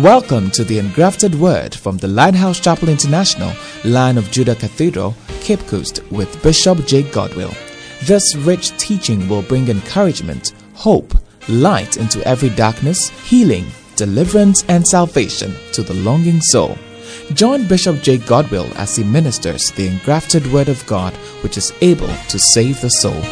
Welcome to the Engrafted Word from the Lighthouse Chapel International, Lion of Judah Cathedral, Cape Coast, with Bishop Jake Godwill. This rich teaching will bring encouragement, hope, light into every darkness, healing, deliverance, and salvation to the longing soul. Join Bishop Jake Godwill as he ministers the engrafted Word of God, which is able to save the soul.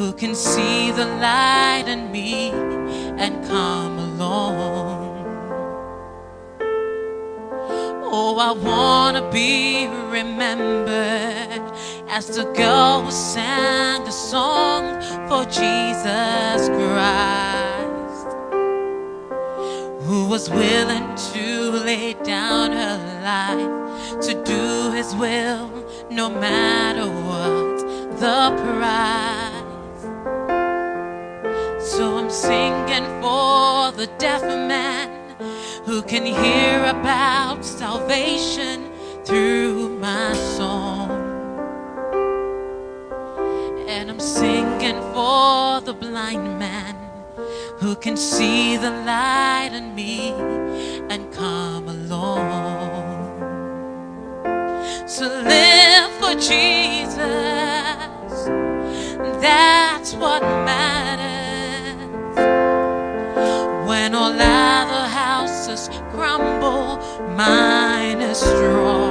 Who can see the light in me and come along. Oh, I wanna be remembered as the girl who sang a song for Jesus Christ who was willing to lay down her life to do his will no matter what the price. So I'm singing for the deaf man who can hear about salvation through my song. And I'm singing for the blind man who can see the light in me and come along. So live for Jesus, that's what matters. Mine is strong.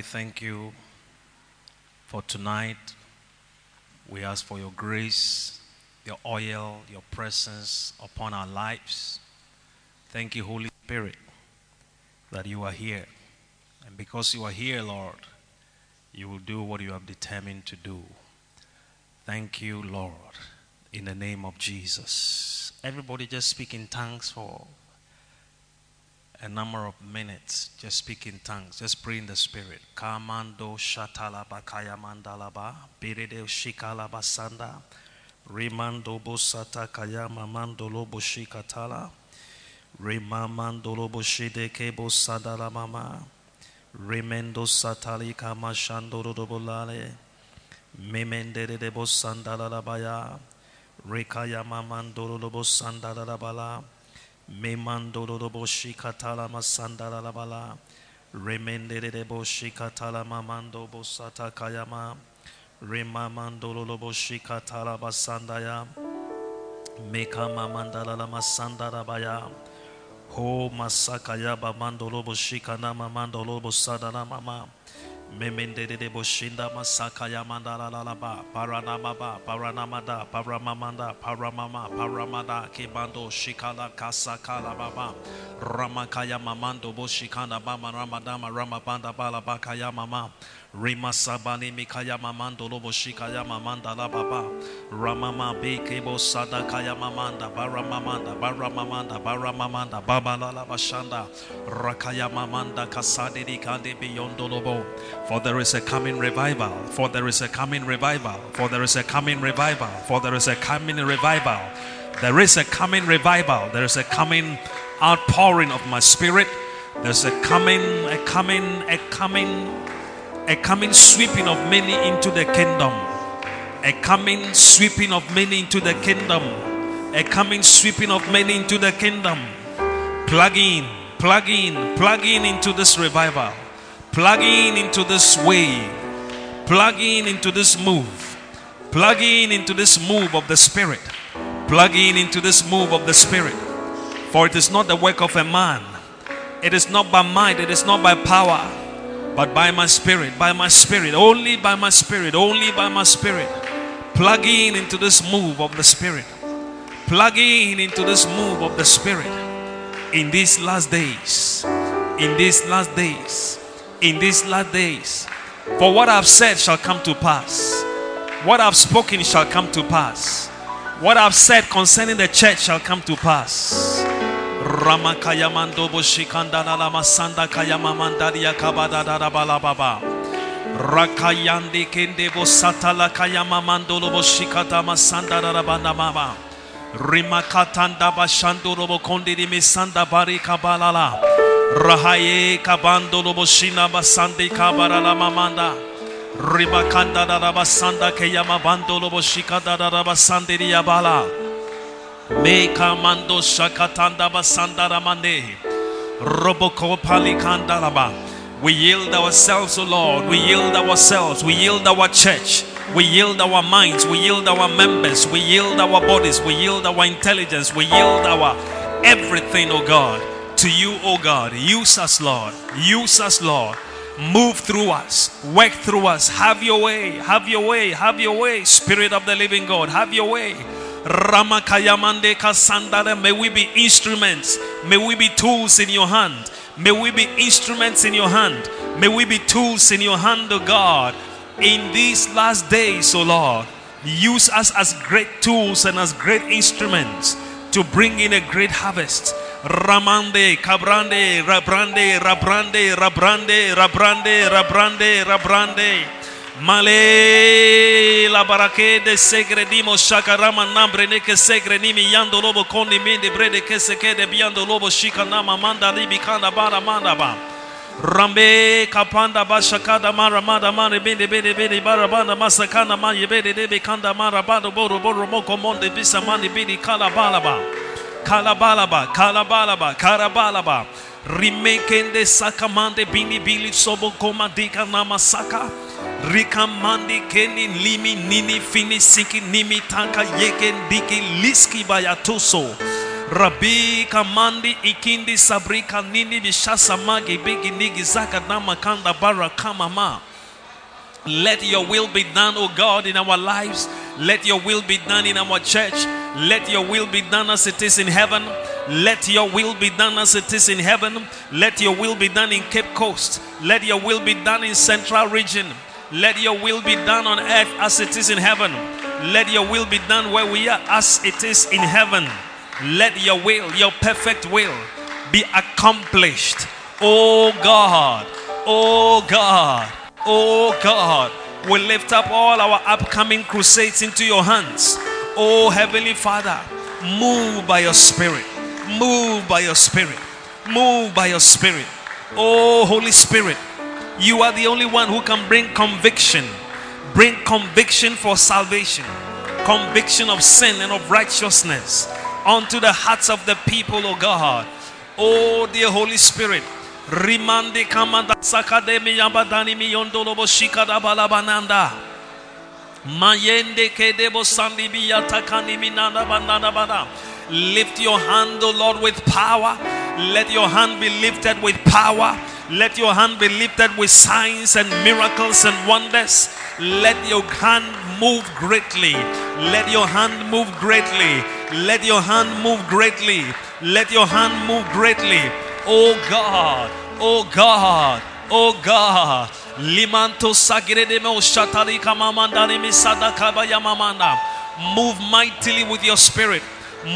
We thank you for tonight. We ask for your grace, your oil, your presence upon our lives. Thank you, Holy Spirit, that you are here. And because you are here, Lord, you will do what you have determined to do. Thank you, Lord, in the name of Jesus. Everybody just speak in tongues for a number of minutes. Just speak in tongues. Just pray the spirit. Kamando shatalaba kaya mandalaba. Birede shikalaba sanda. Rimando bosata kaya mamando lobo shikatala. Rimamando lobo shideke bosadala mama. Rimendo satali kama shandoro dobolale. Memendere de bosandala labaya. Rekaya mamando lobo sandala labala. Memandoro boshi katala masandala la bala. Remendere de boshi katala mamando bosata kayama. Remamandolo lo boshi katala basandaya. Meka mamandala la masandara baya. Ho masakaya bamandolo boshi kana mamandolo bosadala mama. Memendere de boshinda masakaya mandala la la ba paranama ba paranamada paramamanda paramama paramada kibando shikala kasakala baba. Ramakaya mamando boshikana bama ramadama ramabanda bala bakaya mama Rima sabani mikaya mamando lobo shikaya mamanda la baba ramama bekebo sadakaya mamanda. Baramamanda baramamanda baramamanda baba la la bashanda. Rakaya mamanda kasadi kande biyondo lobo. For there is a coming revival. For there is a coming revival. For there is a coming revival. For there is a coming revival. There is a coming revival. There is a coming outpouring of my spirit. There's a coming a coming a coming a coming sweeping of many into the kingdom. A coming sweeping of many into the kingdom. A coming sweeping of many into the kingdom. Plug in, plug in, plug in into this revival. Plug in into this way. Plug in into this move. Plug in into this move of the Spirit. Plug in into this move of the Spirit. For it is not the work of a man. It is not by might. It is not by power but by my spirit, by my spirit, only by my spirit, only by my spirit. Plug in into this move of the spirit. Plug in into this move of the spirit in these last days. In these last days. In these last days. For what I've said shall come to pass. What I've spoken shall come to pass. What I've said concerning the church shall come to pass. Rama kayamando boshikanda la masanda kayama mandaria kabada da bala baba. Rakayandi kende bosata la kayama mandolo boshikata masanda da banda mama. Rimakatanda bashando robo kondi di misanda bari kabalala. Rahaye kabando lobo shina basande kabara la mamanda. Rimakanda da basanda kayama bando lobo Meka mando shakatanda basandara mande. Roboko palikandalaba. We yield ourselves, O Lord. We yield ourselves. We yield our church. We yield our minds. We yield our members. We yield our bodies. We yield our intelligence. We yield our everything, O God, to you, O God. Use us, Lord. Use us, Lord. Move through us. Work through us. Have your way. Have your way. Have your way. Spirit of the living God. Have your way. Ramakayamande Kasandara. May we be instruments. May we be tools in your hand. May we be instruments in your hand. May we be tools in your hand, O God. In these last days, O Lord, use us as great tools and as great instruments to bring in a great harvest. Ramande, Cabrande, Rabrande, Rabrande, Rabrande, Rabrande, Rabrande, Rabrande. Male la barake de segre dimo shakarama nambre ne que segre nimi yando lobo kondi minde brede que se quede biando lobo shikanama manda libi kanda bara manda ba. Rambe kapanda bashakada mara manda mare bende bende bende bara banda masakana ma yebede debe kanda mara bando boro boro moko monde bisa mani bidi kala balaba. Kala balaba, kala balaba, kala balaba. Rimekende sakamande bini bili sobo koma dika namasaka. Rika mandi keni limi nini fini siki nimi tanka yeke diki liski bayatuso. Rabi kamandi ikindi sabrika nini bishasa magi bigi nigi zaka dama kanda bara kamama. Let your will be done, O God, in our lives. Let your will be done in our church. Let your will be done as it is in heaven. Let your will be done as it is in heaven. Let your will be done in Cape Coast. Let your will be done in Central Region. Let your will be done on earth as it is in heaven. Let your will be done where we are as it is in heaven. Let your will, your perfect will, be accomplished. Oh God, oh God, oh God. We lift up all our upcoming crusades into your hands. Oh Heavenly Father, move by your Spirit. Move by your Spirit. Move by your Spirit. Oh Holy Spirit, you are the only one who can bring conviction. Bring conviction for salvation, conviction of sin and of righteousness unto the hearts of the people, O God. Oh, dear Holy Spirit. Rimandi kamanda sakademi yambadani miyondolobo shikada balabananda. Mayende kedebo sandi biyatakani minanda banana bana. Lift your hand, O Lord, with power. Let your hand be lifted with power. Let your hand be lifted with signs and miracles and wonders. Let your hand move greatly. Let your hand move greatly. Let your hand move greatly. Let your hand move greatly. Oh God. Oh God. Oh God. Limanto sagredemo shatali kamamandani misada kabaya mamanda. Move mightily with your spirit.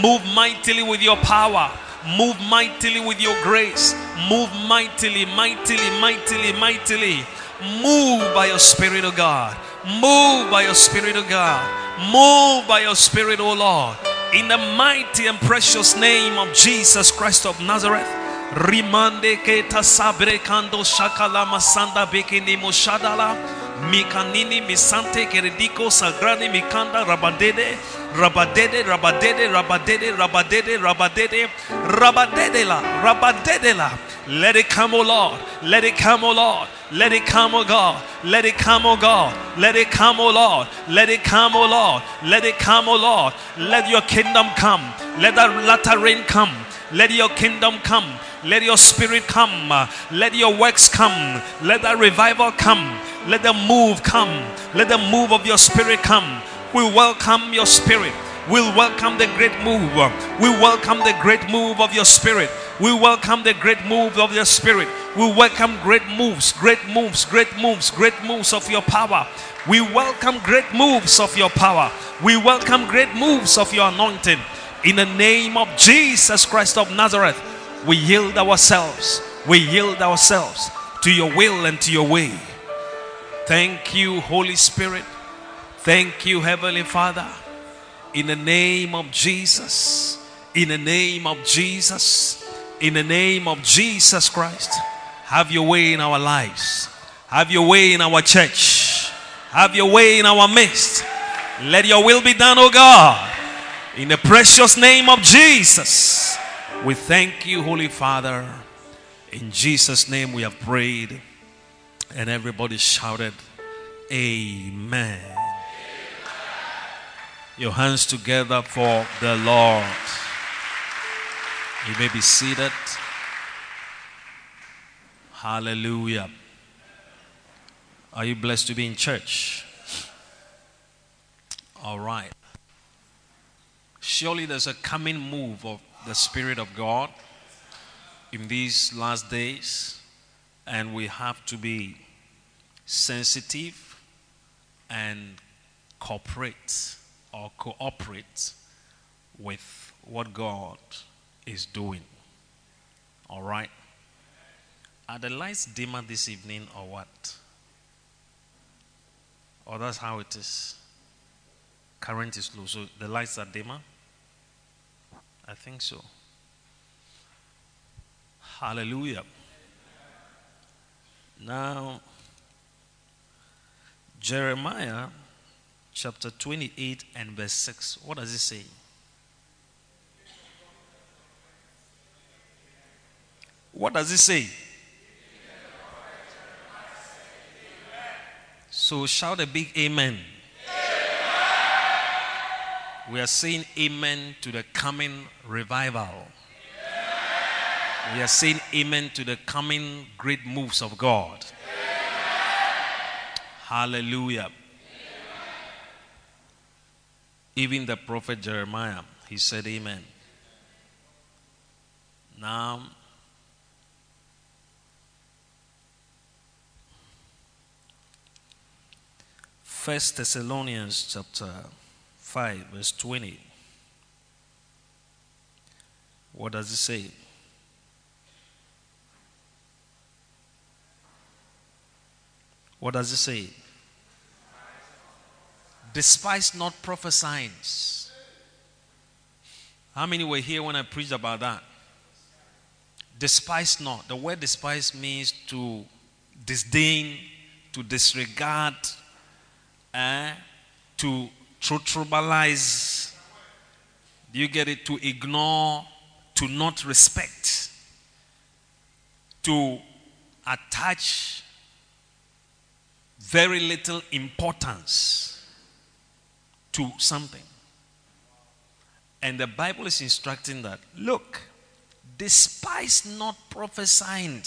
Move mightily with your power. Move mightily with your grace. Move mightily, mightily, mightily, mightily. Move by your Spirit, O God. Move by your Spirit, O God. Move by your Spirit, O Lord. In the mighty and precious name of Jesus Christ of Nazareth. Rimande keta sabre kando shakala masanda bekini moshadala. Mikanini misante kerediko sagrani mikanda rabadede rabadede rabadede rabadede rabadede rabadede rabadedela rabadedela. Let it come o lord. Let it come o lord. Let it come o god. Let it come o god. Let it come o lord. Let it come o lord. Let it come o lord. Let your kingdom come. Let the latter rain come. Let your kingdom come let your spirit come. Let your works come. Let that revival come. Let the move come. Let the move of your spirit come. We welcome your spirit. We'll welcome the great move. We welcome the great move of your spirit. We welcome the great move of your spirit. We welcome great moves, great moves, great moves, great moves of your power. We welcome great moves of your power. We welcome great moves of your anointing. In the name of Jesus Christ of Nazareth, we yield ourselves. We yield ourselves to your will and to your way. Thank you, Holy Spirit. Thank you, Heavenly Father. In the name of Jesus. In the name of Jesus. In the name of Jesus Christ. Have your way in our lives. Have your way in our church. Have your way in our midst. Let your will be done, O God. In the precious name of Jesus. We thank you, Holy Father. In Jesus' name we have prayed. And everybody shouted, Amen. Your hands together for the Lord. You may be seated. Hallelujah. Are you blessed to be in church? All right. Surely there's a coming move of the Spirit of God in these last days, and we have to be sensitive and cooperate or cooperate with what God is doing. All right? Are the lights dimmer this evening or what? Or that's how it is? Current is low, so the lights are dimmer? I think so. Hallelujah. Now, Jeremiah chapter 28 and verse 6. What does it say? What does it say? So shout a big amen. We are saying amen to the coming revival. We are saying amen to the coming great moves of God. Hallelujah. Even the prophet Jeremiah, he said amen. Now, First Thessalonians chapter 5, verse 20. What does it say? What does it say? Despise not prophesying. How many were here when I preached about that? Despise not. The word despise means to disdain, to disregard, eh? to tribalize. Do you get it? To ignore, to not respect, to attach very little importance to something. And the Bible is instructing that look, despise not prophesying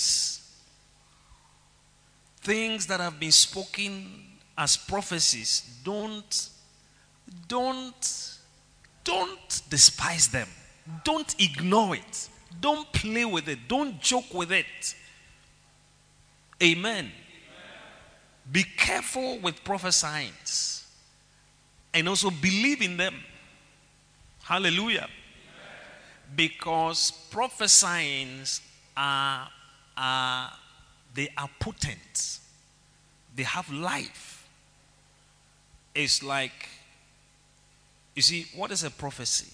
things that have been spoken as prophecies. Don't, don't, don't despise them. Don't ignore it. Don't play with it. Don't joke with it. Amen. Be careful with prophesying and also believe in them. Hallelujah. Because prophesying are, are they are potent. They have life. It's like you see, what is a prophecy?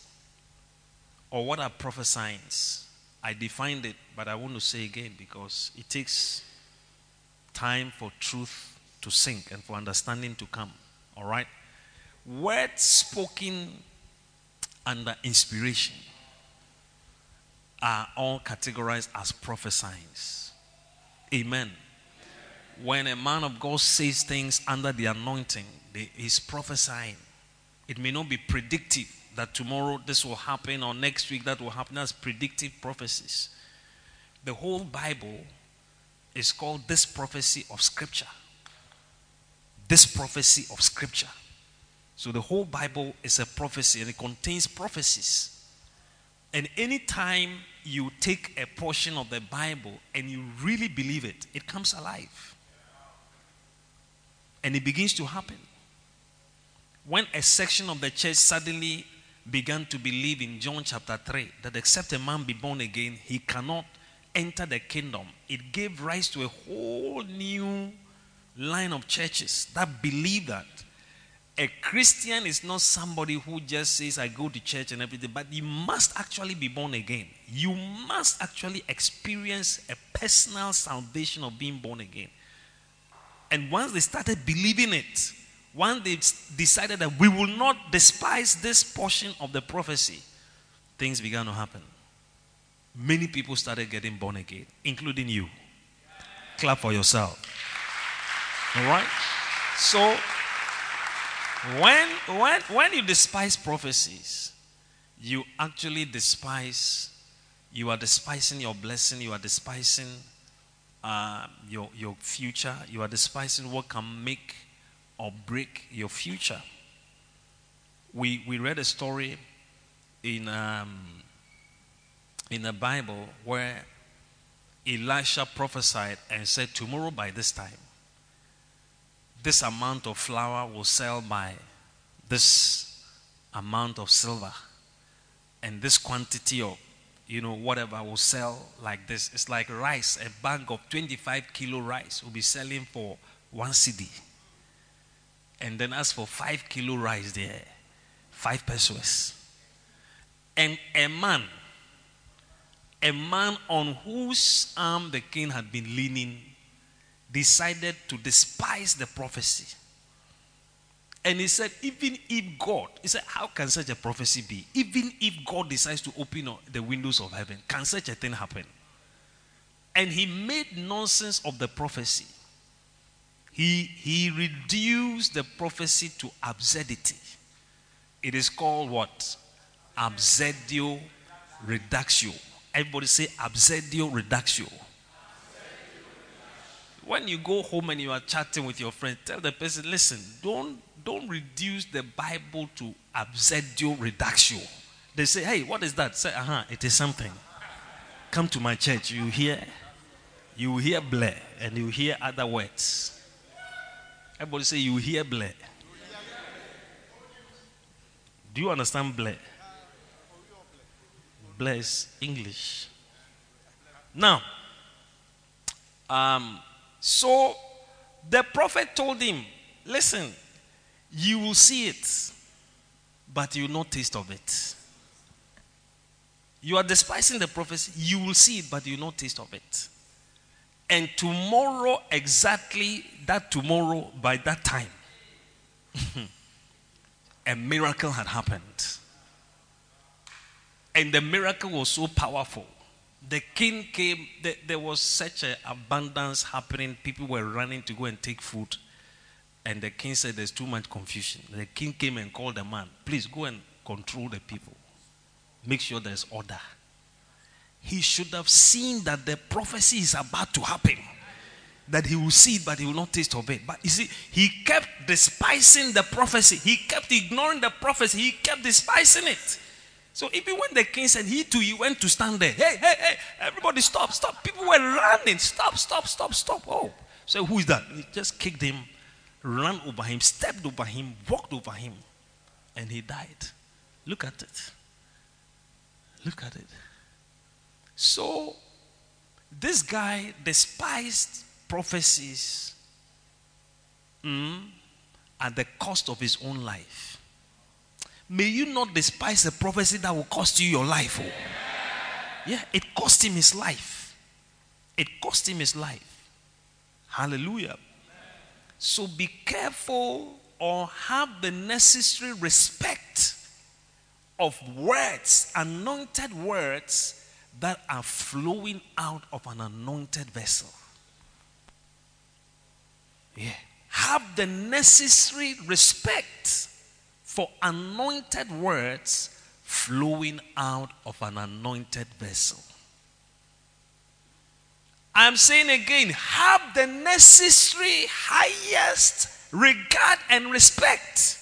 Or what are prophesyings? I defined it, but I want to say again because it takes time for truth to sink and for understanding to come. All right? Words spoken under inspiration are all categorized as prophesyings. Amen. When a man of God says things under the anointing, he's prophesying. It may not be predictive that tomorrow this will happen or next week that will happen. That's predictive prophecies. The whole Bible is called this prophecy of Scripture. This prophecy of Scripture. So the whole Bible is a prophecy and it contains prophecies. And anytime you take a portion of the Bible and you really believe it, it comes alive. And it begins to happen. When a section of the church suddenly began to believe in John chapter 3 that except a man be born again, he cannot enter the kingdom, it gave rise to a whole new line of churches that believe that a Christian is not somebody who just says, I go to church and everything, but you must actually be born again. You must actually experience a personal salvation of being born again. And once they started believing it, once they decided that we will not despise this portion of the prophecy, things began to happen. Many people started getting born again, including you. Clap for yourself. All right? So, when, when, when you despise prophecies, you actually despise, you are despising your blessing, you are despising uh, your, your future, you are despising what can make or break your future. We, we read a story in, um, in the Bible where Elisha prophesied and said, Tomorrow by this time, this amount of flour will sell by this amount of silver and this quantity of you know whatever will sell like this it's like rice a bag of 25 kilo rice will be selling for one cedi and then as for five kilo rice there five pesewas and a man a man on whose arm the king had been leaning decided to despise the prophecy. And he said, even if God, he said, how can such a prophecy be? Even if God decides to open the windows of heaven, can such a thing happen? And he made nonsense of the prophecy. He, he reduced the prophecy to absurdity. It is called what? Absurdio reductio. Everybody say absurdio reductio. When you go home and you are chatting with your friend, tell the person, listen, don't, don't reduce the Bible to absurdio reductio. They say, hey, what is that? Say, uh huh, it is something. Come to my church, you hear, you hear bleh, and you hear other words. Everybody say, you hear bleh. Do you understand bleh? Is English. Now, um, so the prophet told him, Listen, you will see it, but you will not taste of it. You are despising the prophecy, you will see it, but you will not taste of it. And tomorrow, exactly that tomorrow, by that time, a miracle had happened. And the miracle was so powerful the king came, there was such an abundance happening. People were running to go and take food. And the king said, There's too much confusion. The king came and called the man, Please go and control the people. Make sure there's order. He should have seen that the prophecy is about to happen. That he will see it, but he will not taste of it. But you see, he kept despising the prophecy. He kept ignoring the prophecy. He kept despising it. So even when the king said he too, he went to stand there. Hey, hey, hey, everybody stop, stop. People were running. Stop, stop, stop, stop. Oh. So who is that? He just kicked him, ran over him, stepped over him, walked over him, and he died. Look at it. Look at it. So this guy despised prophecies mm, at the cost of his own life. May you not despise a prophecy that will cost you your life. Oh. Yeah, it cost him his life. It cost him his life. Hallelujah. So be careful or have the necessary respect of words, anointed words that are flowing out of an anointed vessel. Yeah. Have the necessary respect for anointed words flowing out of an anointed vessel. I'm saying again, have the necessary highest regard and respect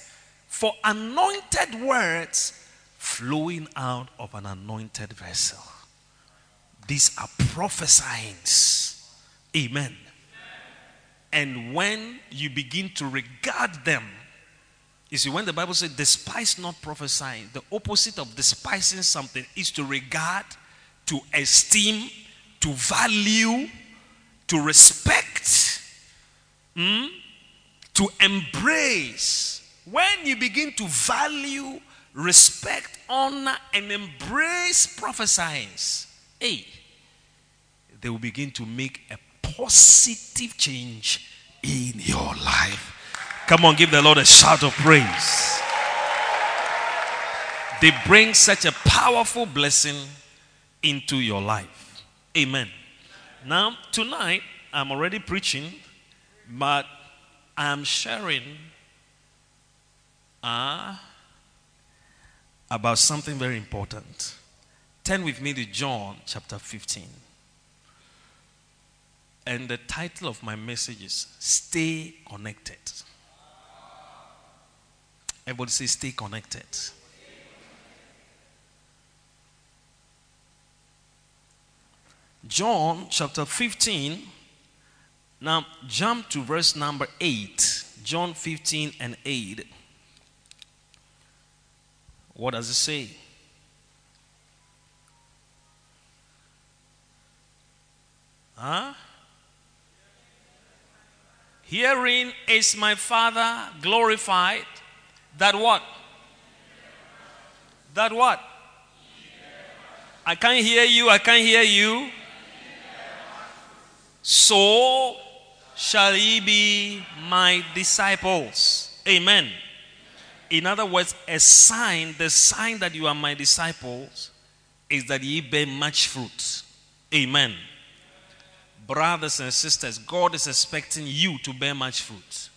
for anointed words flowing out of an anointed vessel. These are prophesyings. Amen. And when you begin to regard them you see, when the Bible says despise not prophesying, the opposite of despising something is to regard, to esteem, to value, to respect, hmm? to embrace. When you begin to value, respect, honor, and embrace prophesying, hey, they will begin to make a positive change in your life. Come on, give the Lord a shout of praise. They bring such a powerful blessing into your life. Amen. Now, tonight, I'm already preaching, but I'm sharing uh, about something very important. Turn with me to John chapter 15. And the title of my message is Stay Connected. Everybody say, stay connected. John chapter 15. Now jump to verse number 8. John 15 and 8. What does it say? Huh? Herein is my Father glorified that what? That what? I can't hear you. I can't hear you. So shall ye be my disciples. Amen. In other words, a sign, the sign that you are my disciples is that ye bear much fruit. Amen. Brothers and sisters, God is expecting you to bear much fruit.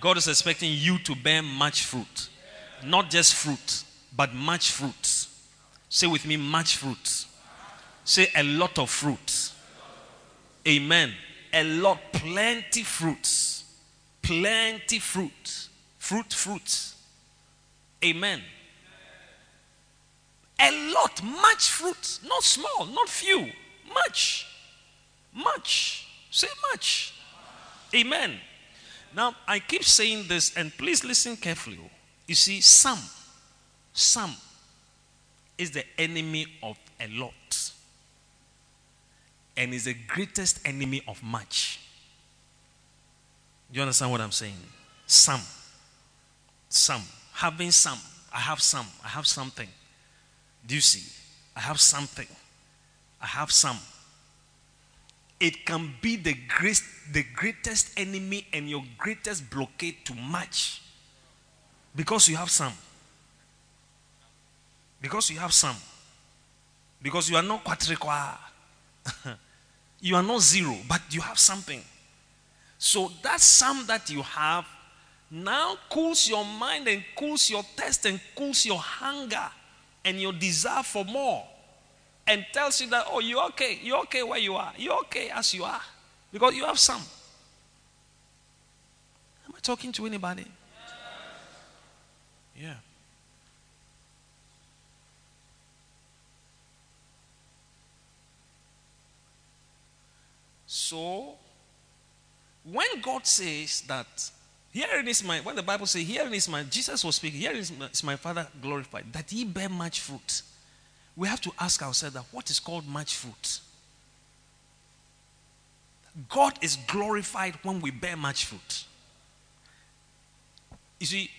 God is expecting you to bear much fruit. Not just fruit, but much fruit. Say with me, much fruit. Say a lot of fruit. Amen. A lot, plenty fruits. Plenty fruit. Fruit, fruit. Amen. A lot, much fruit. Not small, not few. Much. Much. Say much. Amen. Now, I keep saying this, and please listen carefully. You see, some, some is the enemy of a lot and is the greatest enemy of much. Do you understand what I'm saying? Some. Some. Having some. I have some. I have something. Do you see? I have something. I have some. It can be the, the greatest enemy and your greatest blockade to much because you have some. Because you have some. Because you are not quadriqua. you are not zero, but you have something. So that some that you have now cools your mind and cools your thirst and cools your hunger and your desire for more and tells you that, oh, you're okay. You're okay where you are. You're okay as you are because you have some. Am I talking to anybody? Yeah. So, when God says that, herein is my, when the Bible says, herein is my, Jesus was speaking, herein is my, is my Father glorified, that he bear much fruit. We have to ask ourselves that what is called much fruit? God is glorified when we bear much fruit. You see,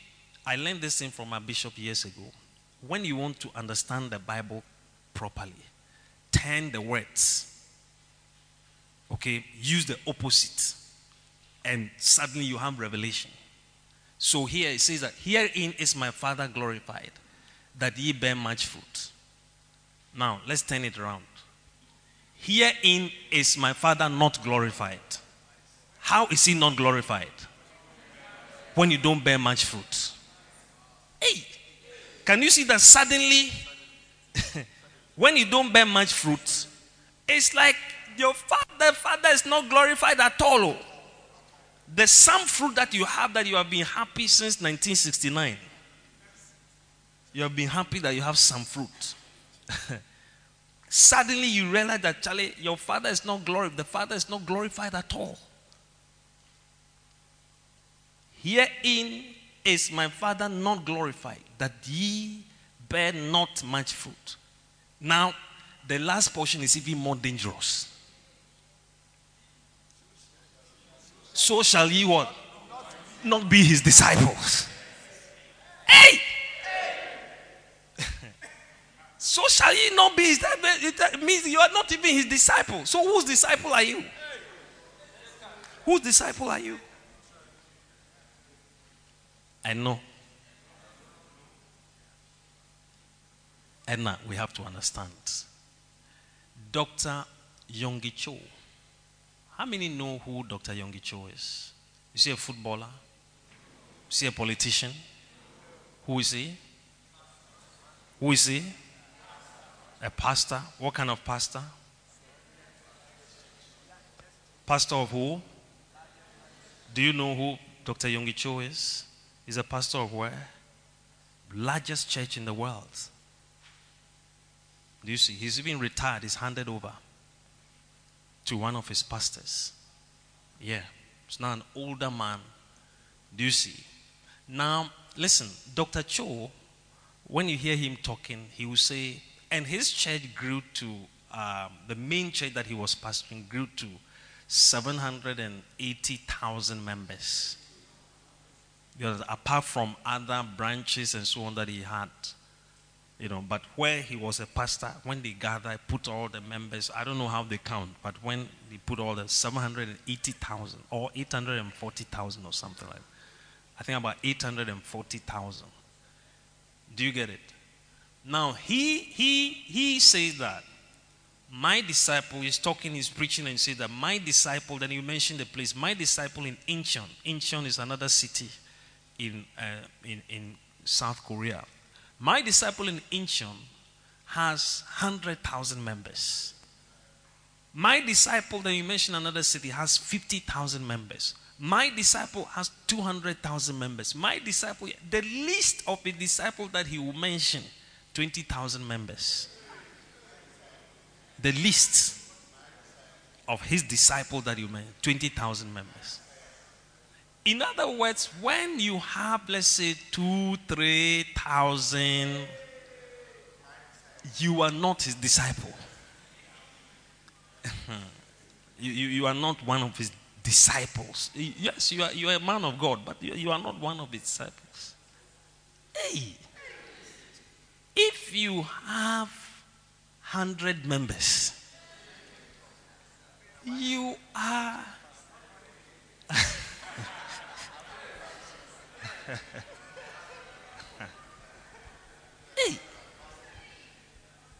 I learned this thing from my bishop years ago. When you want to understand the Bible properly, turn the words okay, use the opposite, and suddenly you have revelation. So here it says that herein is my Father glorified, that ye bear much fruit. Now let's turn it around. Herein is my Father not glorified. How is he not glorified? When you don't bear much fruit. Hey, can you see that suddenly, when you don't bear much fruit, it's like your father, father is not glorified at all. Oh. There's some fruit that you have that you have been happy since 1969. You have been happy that you have some fruit. Suddenly you realize that Charlie, your father is not glorified. The father is not glorified at all. Herein is my father not glorified, that ye bear not much fruit. Now, the last portion is even more dangerous. so shall ye what? Not be his disciples. Hey! So shall ye not be It means you are not even his disciple. So whose disciple are you? Whose disciple are you? I know. Edna, we have to understand. Dr. Yonggi Cho how many know who Dr. Yonggi Cho is? Is he a footballer? Is he a politician? Who is he? Who is he? A pastor? What kind of pastor? Pastor of who? Do you know who Dr. Yonggi Cho is? He's a pastor of where? Largest church in the world. Do you see? He's even retired, he's handed over to one of his pastors. Yeah, he's now an older man. Do you see? Now, listen, Dr. Cho, when you hear him talking, he will say, and his church grew to, um, the main church that he was pastoring grew to 780,000 members. Because apart from other branches and so on that he had. You know, but where he was a pastor, when they gather, put all the members, I don't know how they count, but when they put all the 780,000 or 840,000 or something like that, I think about 840,000. Do you get it? Now, he, he, he says that My disciple is talking, he's preaching, and he said that my disciple, then you mentioned the place, my disciple in Incheon. Incheon is another city in, uh, in, in South Korea. My disciple in Incheon has 100,000 members. My disciple, then you mentioned another city, has 50,000 members. My disciple has 200,000 members. My disciple, the list of the disciple that he will mention, 20,000 members. The list of his disciple that you mentioned, 20,000 members. In other words, when you have, let's say, two, three thousand, you are not his disciple. you, you, you, are not one of his disciples. Yes, you are, you are a man of God, but you, you are not one of his disciples. Hey, if you have 100 members, you are. hey,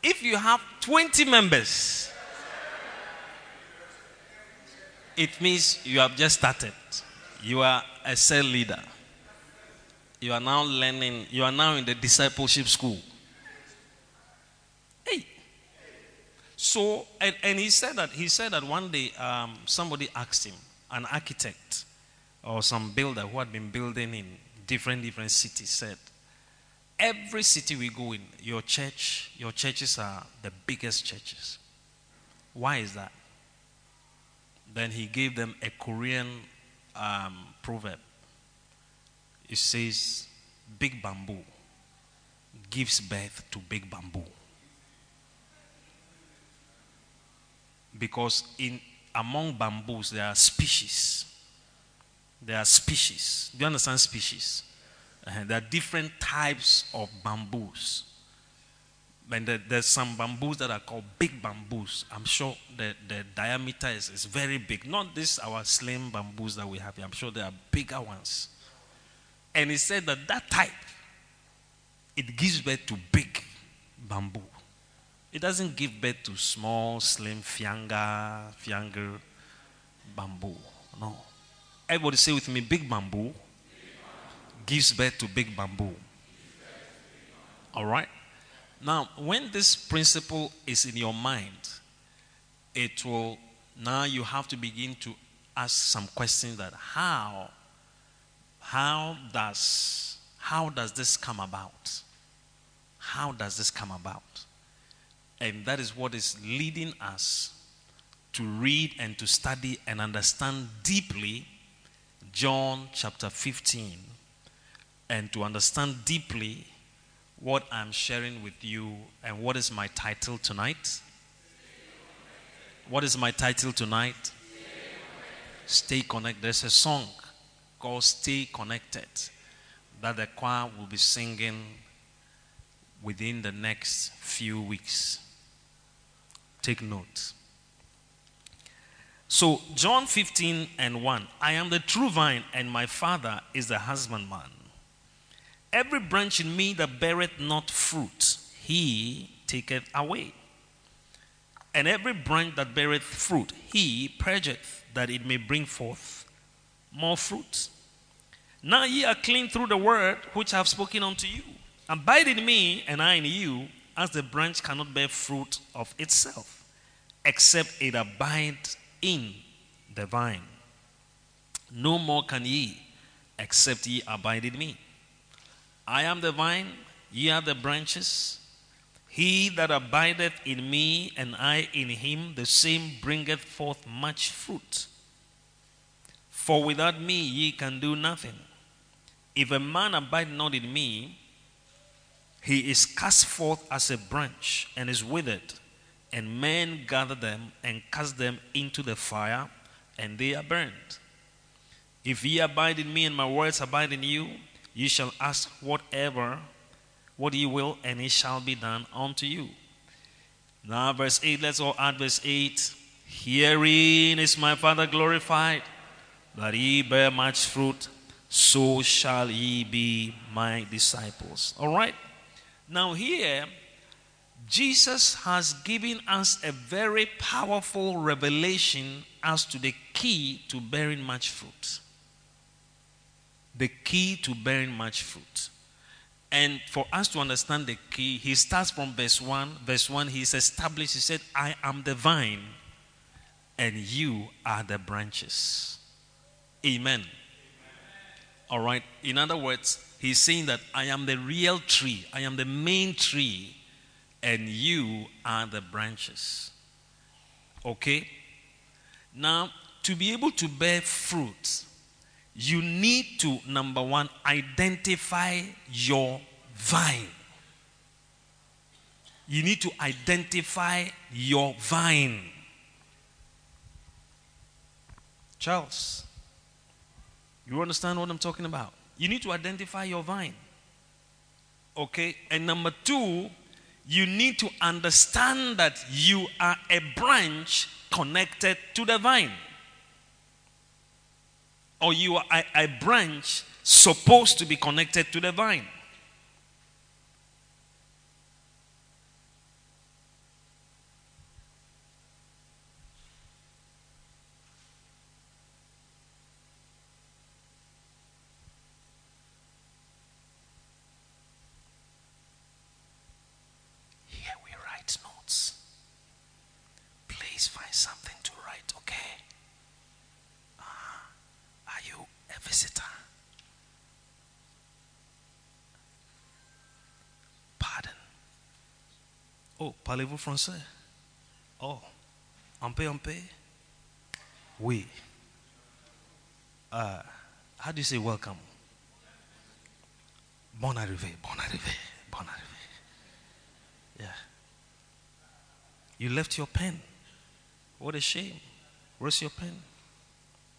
if you have 20 members, it means you have just started. You are a cell leader. You are now learning, you are now in the discipleship school. Hey. So, and, and he said that he said that one day um, somebody asked him, an architect or some builder who had been building in different different cities said, every city we go in, your church, your churches are the biggest churches. Why is that? Then he gave them a Korean um, proverb. It says, Big bamboo gives birth to big bamboo. Because in among bamboos there are species. There are species. Do you understand species? Uh, there are different types of bamboos. And there's some bamboos that are called big bamboos. I'm sure the, the diameter is, is very big. Not this our slim bamboos that we have here. I'm sure there are bigger ones. And he said that that type, it gives birth to big bamboo. It doesn't give birth to small, slim, fianga, fianger bamboo. No. Everybody say with me, big bamboo gives birth to big bamboo. All right? Now, when this principle is in your mind, it will now you have to begin to ask some questions that how how does how does this come about? How does this come about? And that is what is leading us to read and to study and understand deeply John chapter 15 and to understand deeply what I'm sharing with you and what is my title tonight. What is my title tonight? Stay connected. There's a song called Stay Connected that the choir will be singing within the next few weeks. Take note. So, John 15 and 1 I am the true vine, and my Father is the husbandman. Every branch in me that beareth not fruit, he taketh away. And every branch that beareth fruit, he purgeth, that it may bring forth more fruit. Now ye are clean through the word which I have spoken unto you. Abide in me, and I in you, as the branch cannot bear fruit of itself, except it abide in the vine. No more can ye, except ye abide in me. I am the vine, ye are the branches. He that abideth in me, and I in him, the same bringeth forth much fruit. For without me ye can do nothing. If a man abide not in me, he is cast forth as a branch and is withered, and men gather them and cast them into the fire, and they are burned. If ye abide in me, and my words abide in you, Ye shall ask whatever, what ye will, and it shall be done unto you. Now, verse 8, let's all add verse 8. Herein is my Father glorified, that ye bear much fruit, so shall ye be my disciples. All right? Now, here, Jesus has given us a very powerful revelation as to the key to bearing much fruit. The key to bearing much fruit. And for us to understand the key, he starts from verse 1. Verse 1, he's established, he said, I am the vine, and you are the branches. Amen. Amen. All right. In other words, he's saying that I am the real tree, I am the main tree, and you are the branches. Okay? Now, to be able to bear fruit, you need to, number one, identify your vine. You need to identify your vine. Charles, you understand what I'm talking about? You need to identify your vine. Okay? And number two, you need to understand that you are a branch connected to the vine. Or you are a, a branch supposed to be connected to the vine. Parlez-vous français? Oh, un peu, un peu? Oui. Uh, how do you say welcome? Bon arrivé, bon arrivé, bon arrivé. Yeah. You left your pen. What a shame. Where's your pen?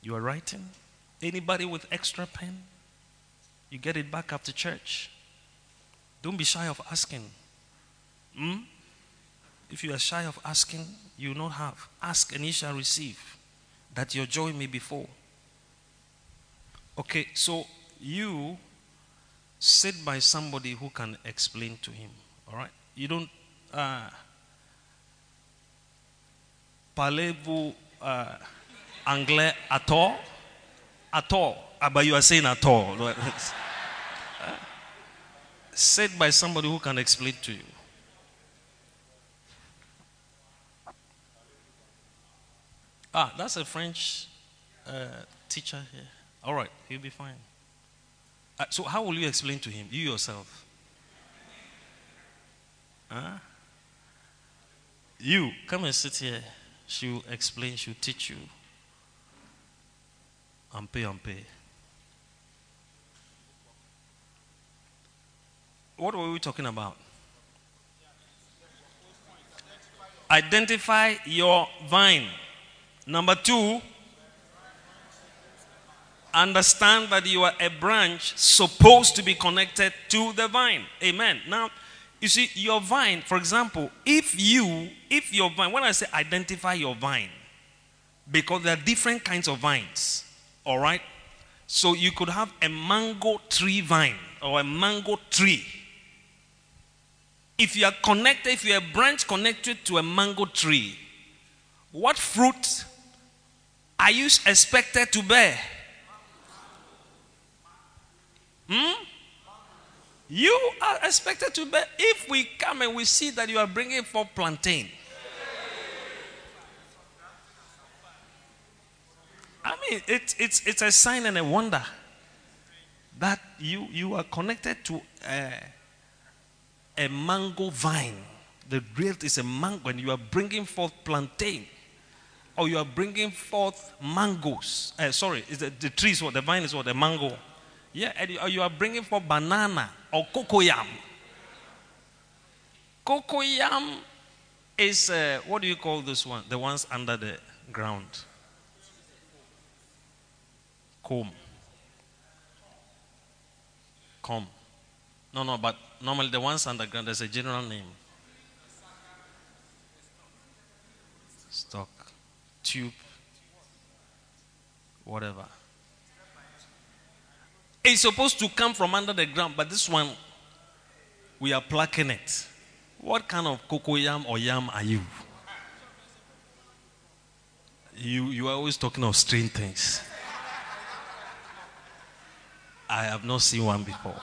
You are writing? Anybody with extra pen? You get it back after church. Don't be shy of asking. Hmm? If you are shy of asking, you will not have. Ask and ye shall receive, that your joy may be full. Okay, so you sit by somebody who can explain to him. All right? You don't. Uh, Parlez-vous uh, anglais at all? At all. Ah, but you are saying at all. sit by somebody who can explain to you. Ah, that's a French uh, teacher here. All right, he'll be fine. Uh, so, how will you explain to him? You yourself. Huh? You come and sit here. She'll explain, she'll teach you. Ampe, ampe. What were we talking about? Identify your vine. Number two, understand that you are a branch supposed to be connected to the vine. Amen. Now, you see, your vine, for example, if you, if your vine, when I say identify your vine, because there are different kinds of vines, all right? So you could have a mango tree vine or a mango tree. If you are connected, if you are a branch connected to a mango tree, what fruit are you expected to bear? Hmm? You are expected to bear. If we come and we see that you are bringing forth plantain, I mean, it, it's, it's a sign and a wonder that you, you are connected to a, a mango vine. The real is a mango, and you are bringing forth plantain or you are bringing forth mangoes. Uh, sorry, is the, the tree is what? The vine is what? The mango. Yeah, or you are bringing forth banana or cocoyam. Cocoyam is, uh, what do you call this one? The ones under the ground. Comb. Comb. No, no, but normally the ones underground, there's a general name. Stock tube, whatever. It's supposed to come from under the ground, but this one, we are plucking it. What kind of cocoa yam or yam are you? You, you are always talking of strange things. I have not seen one before.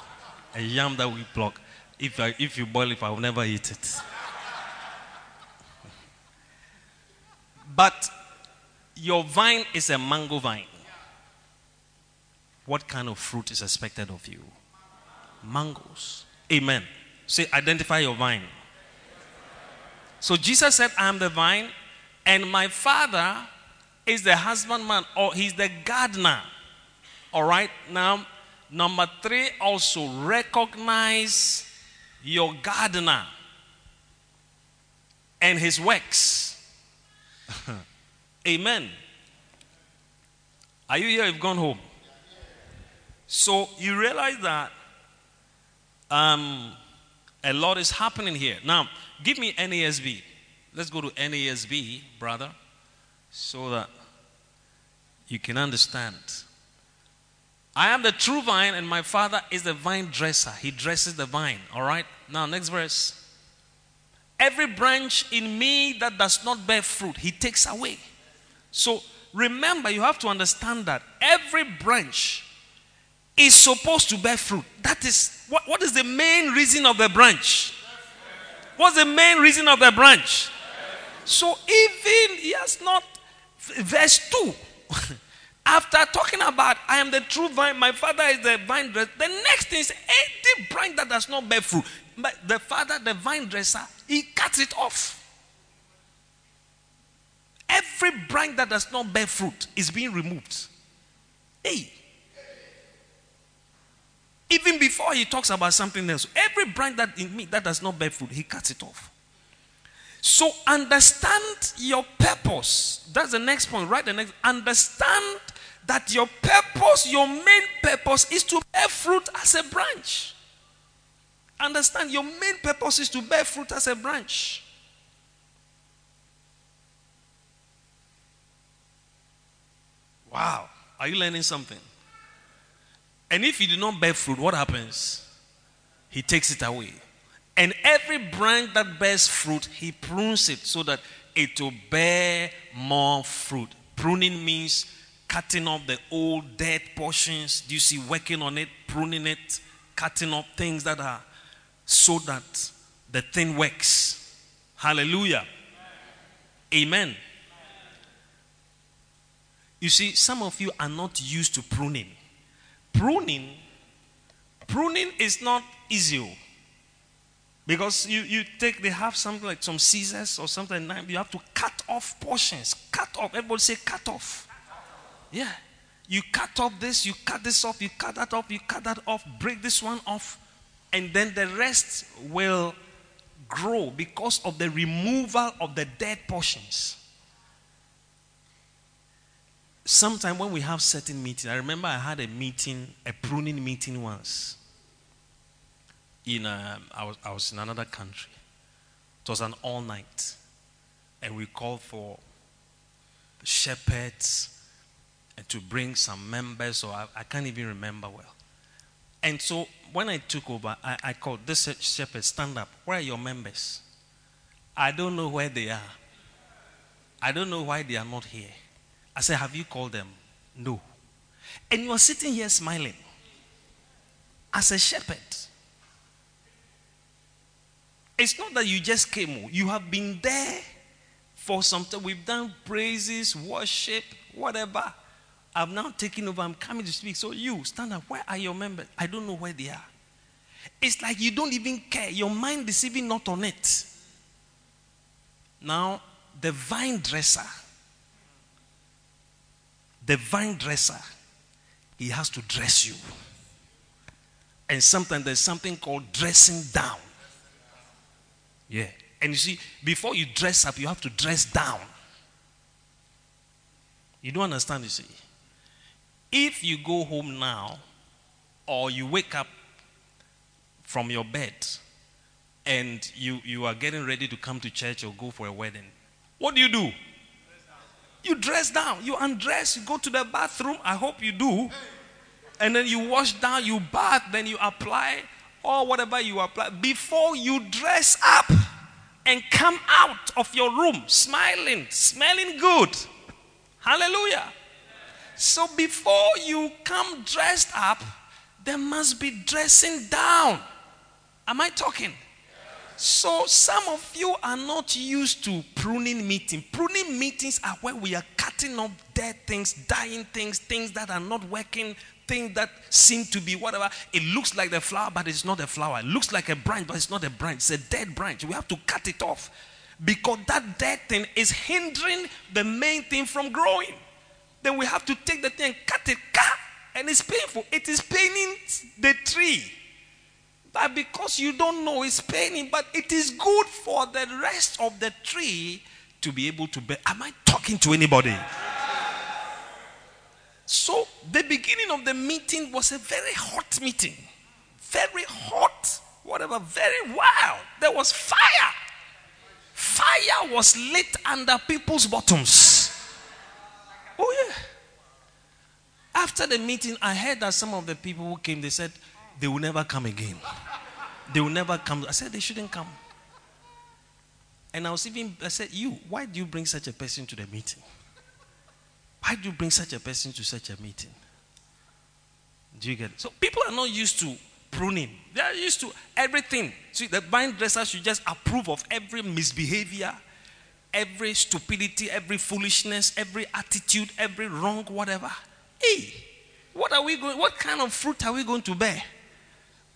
A yam that we pluck. If, I, if you boil it, I will never eat it. But your vine is a mango vine. What kind of fruit is expected of you? Mangoes. Amen. Say, identify your vine. So Jesus said, I am the vine, and my father is the husbandman, or he's the gardener. All right. Now, number three, also recognize your gardener and his works. Amen. Are you here? You've gone home. So you realize that um, a lot is happening here. Now, give me NASB. Let's go to NASB, brother, so that you can understand. I am the true vine, and my father is the vine dresser. He dresses the vine. All right? Now, next verse. Every branch in me that does not bear fruit, he takes away. So, remember, you have to understand that every branch is supposed to bear fruit. That is what, what is the main reason of the branch? What's the main reason of the branch? So even he has not verse 2. After talking about I am the true vine, my father is the vine dresser, the next thing is any branch that does not bear fruit. But the father, the vine dresser, he cuts it off. Every branch that does not bear fruit is being removed. Hey. Even before he talks about something else, every branch that in me that does not bear fruit, he cuts it off. So understand your purpose. That's the next point, right? The next understand that your purpose, your main purpose is to bear fruit as a branch. Understand your main purpose is to bear fruit as a branch. Wow. Are you learning something? And if you do not bear fruit, what happens? He takes it away. And every branch that bears fruit, he prunes it so that it will bear more fruit. Pruning means cutting off the old dead portions. Do you see working on it, pruning it, cutting off things that are so that the thing works. Hallelujah. Amen. You see, some of you are not used to pruning. Pruning, pruning is not easy. oh. Because you, you take, they have something like some scissors or something, you have to cut off portions. Cut off. Everybody say cut off. Yeah. You cut off this, you cut this off, you cut that off, you cut that off, break this one off, and then the rest will grow because of the removal of the dead portions. Sometime when we have certain meetings, I remember I had a meeting, a pruning meeting once. In um, I was I was in another country. It was an all night, and we called for the shepherds and to bring some members. So I, I can't even remember well. And so when I took over, I, I called this shepherd, stand up. Where are your members? I don't know where they are. I don't know why they are not here. I said, Have you called them? No. And you are sitting here smiling as a shepherd. It's not that you just came, oh. you have been there for some time. We've done praises, worship, whatever. I've now taken over. I'm coming to speak. So you stand up. Where are your members? I don't know where they are. It's like you don't even care. Your mind is even not on it. Now, the vine dresser, the vine dresser, he has to dress you. And sometimes there's something called dressing down. Yeah. And you see, before you dress up, you have to dress down. You don't understand, you see. If you go home now, or you wake up from your bed and you, you are getting ready to come to church or go for a wedding, what do you do? You dress down, you undress, you go to the bathroom. I hope you do. And then you wash down, you bath, then you apply or whatever you apply before you dress up. and come out of your room smiling, smelling good. Hallelujah. So before you come dressed up, there must be dressing down. Am I talking? So some of you are not used to pruning meeting. Pruning meetings are where we are cutting up dead things, dying things, things that are not working, things that seem to be whatever. It looks like the flower, but it's not a flower. It looks like a branch, but it's not a branch. It's a dead branch. We have to cut it off because that dead thing is hindering the main thing from growing. Then we have to take the thing and cut it, and it's painful. It is paining the tree. But because you don't know it's paining, but it is good for the rest of the tree to be able to bear. Am I talking to anybody? So the beginning of the meeting was a very hot meeting. Very hot, whatever, very wild. There was fire. Fire was lit under people's bottoms. Oh, yeah. After the meeting, I heard that some of the people who came, they said they will never come again. They will never come. I said they shouldn't come. And I was even, I said, You, why do you bring such a person to the meeting? Why do you bring such a person to such a meeting? Do you get it? So people are not used to pruning. They are used to everything. See, the vine dresser should just approve of every misbehavior, every stupidity, every foolishness, every attitude, every wrong, whatever. Hey, what are we going? What kind of fruit are we going to bear?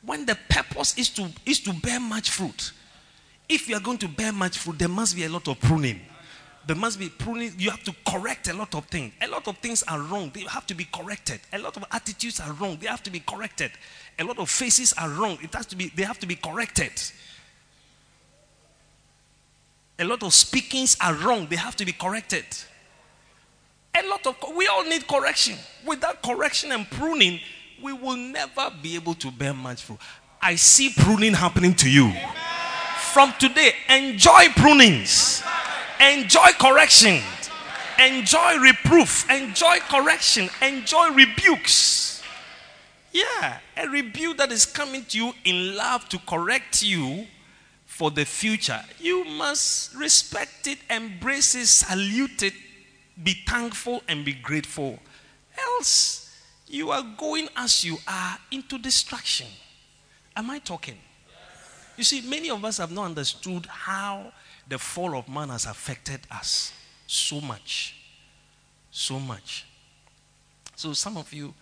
When the purpose is to is to bear much fruit. If you are going to bear much fruit, there must be a lot of pruning there must be pruning. You have to correct a lot of things. A lot of things are wrong. They have to be corrected. A lot of attitudes are wrong. They have to be corrected. A lot of faces are wrong. It has to be, they have to be corrected. A lot of speakings are wrong. They have to be corrected. A lot of, we all need correction. Without correction and pruning, we will never be able to bear much fruit. I see pruning happening to you. From today, enjoy prunings. Enjoy correction. Enjoy reproof. Enjoy correction. Enjoy rebukes. Yeah, a rebuke that is coming to you in love to correct you for the future. You must respect it, embrace it, salute it, be thankful, and be grateful. Else, you are going as you are into destruction. Am I talking? You see, many of us have not understood how the fall of man has affected us so much. So much. So, some of you,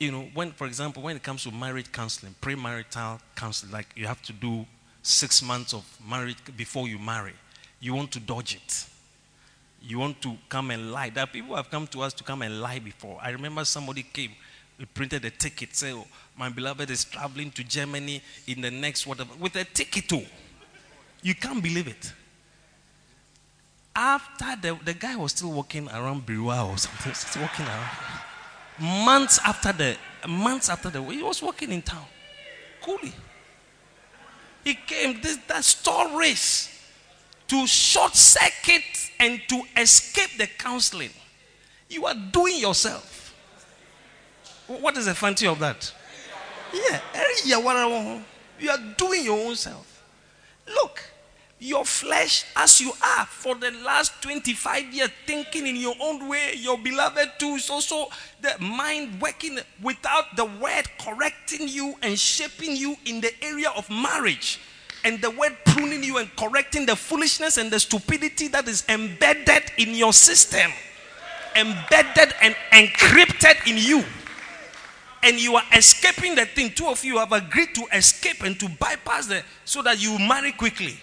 you know, when, for example, when it comes to marriage counseling, premarital counseling, like you have to do six months of marriage before you marry, you want to dodge it. You want to come and lie. There people have come to us to come and lie before. I remember somebody came, he printed a ticket, say, oh, my beloved is traveling to Germany in the next whatever, with a ticket too. You can't believe it. After the, the guy was still walking around Birua or something, still walking around. Months after the months after the he was walking in town. Coolly. He came this that store race to short circuit and to escape the counseling. You are doing yourself. What is the fancy of that? Yeah, eh, you are doing your own self. Look, your flesh as you are for the last 25 years thinking in your own way your beloved too is also the mind working without the word correcting you and shaping you in the area of marriage and the word pruning you and correcting the foolishness and the stupidity that is embedded in your system embedded and encrypted in you and you are escaping the thing two of you have agreed to escape and to bypass the so that you marry quickly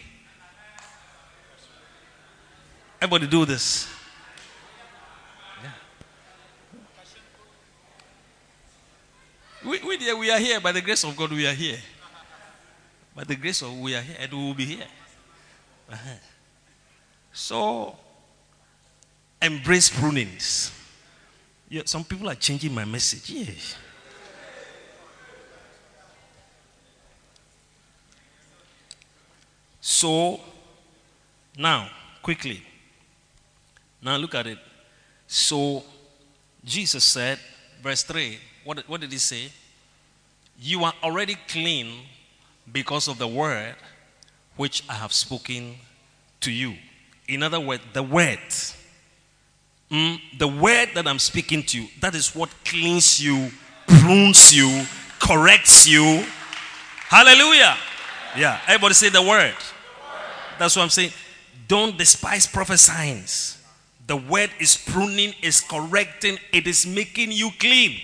Everybody do this. We, we, we are here by the grace of God. We are here. By the grace of we are here and we will be here. Uh-huh. So embrace prunings. Yeah, some people are changing my message. Yeah. So now, quickly, now look at it. So Jesus said, verse 3, what, what did he say? You are already clean because of the word which I have spoken to you. In other words, the word. Mm, the word that I'm speaking to you, that is what cleans you, prunes you, corrects you. Hallelujah. Yeah, everybody say the word. That's what I'm saying. Don't despise prophesying. The word is pruning, is correcting, it is making you clean.